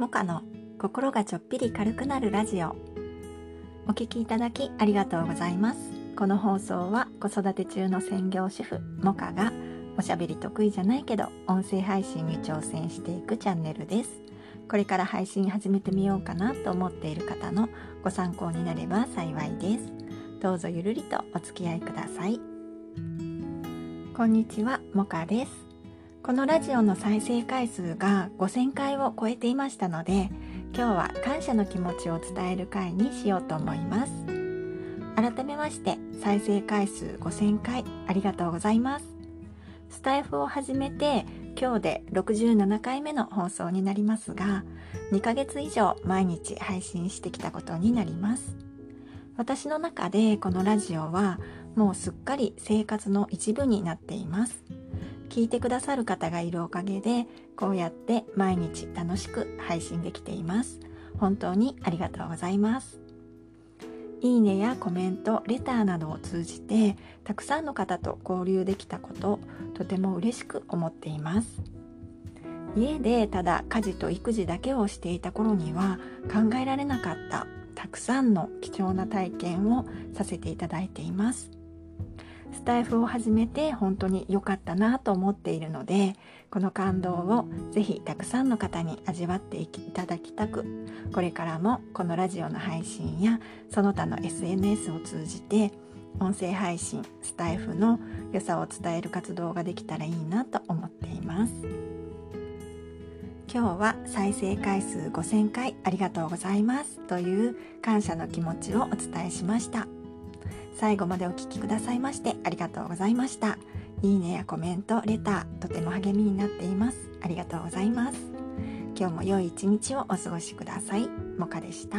モカの心がちょっぴり軽くなるラジオ。お聞きいただきありがとうございます。この放送は子育て中の専業主婦モカがおしゃべり得意じゃないけど音声配信に挑戦していくチャンネルです。これから配信始めてみようかなと思っている方のご参考になれば幸いです。どうぞゆるりとお付き合いください。こんにちはモカです。このラジオの再生回数が5000回を超えていましたので今日は感謝の気持ちを伝える回にしようと思います。改めまして再生回数5000回ありがとうございます。スタイフを始めて今日で67回目の放送になりますが2ヶ月以上毎日配信してきたことになります。私の中でこのラジオはもうすっかり生活の一部になっています。聞いてくださる方がいるおかげでこうやって毎日楽しく配信できています。本当にありがとうございます。いいねやコメントレターなどを通じてたくさんの方と交流できたこととても嬉しく思っています。家でただ家事と育児だけをしていた頃には考えられなかったたくさんの貴重な体験をさせていただいています。スタイフを始めて本当に良かったなと思っているのでこの感動をぜひたくさんの方に味わっていただきたくこれからもこのラジオの配信やその他の SNS を通じて音声配信スタイフの良さを伝える活動ができたらいいなと思っています今日は再生回数5000回ありがとうございますという感謝の気持ちをお伝えしました。最後までお聴きくださいましてありがとうございました。いいねやコメント、レター、とても励みになっています。ありがとうございます。今日も良い一日をお過ごしください。もかでした。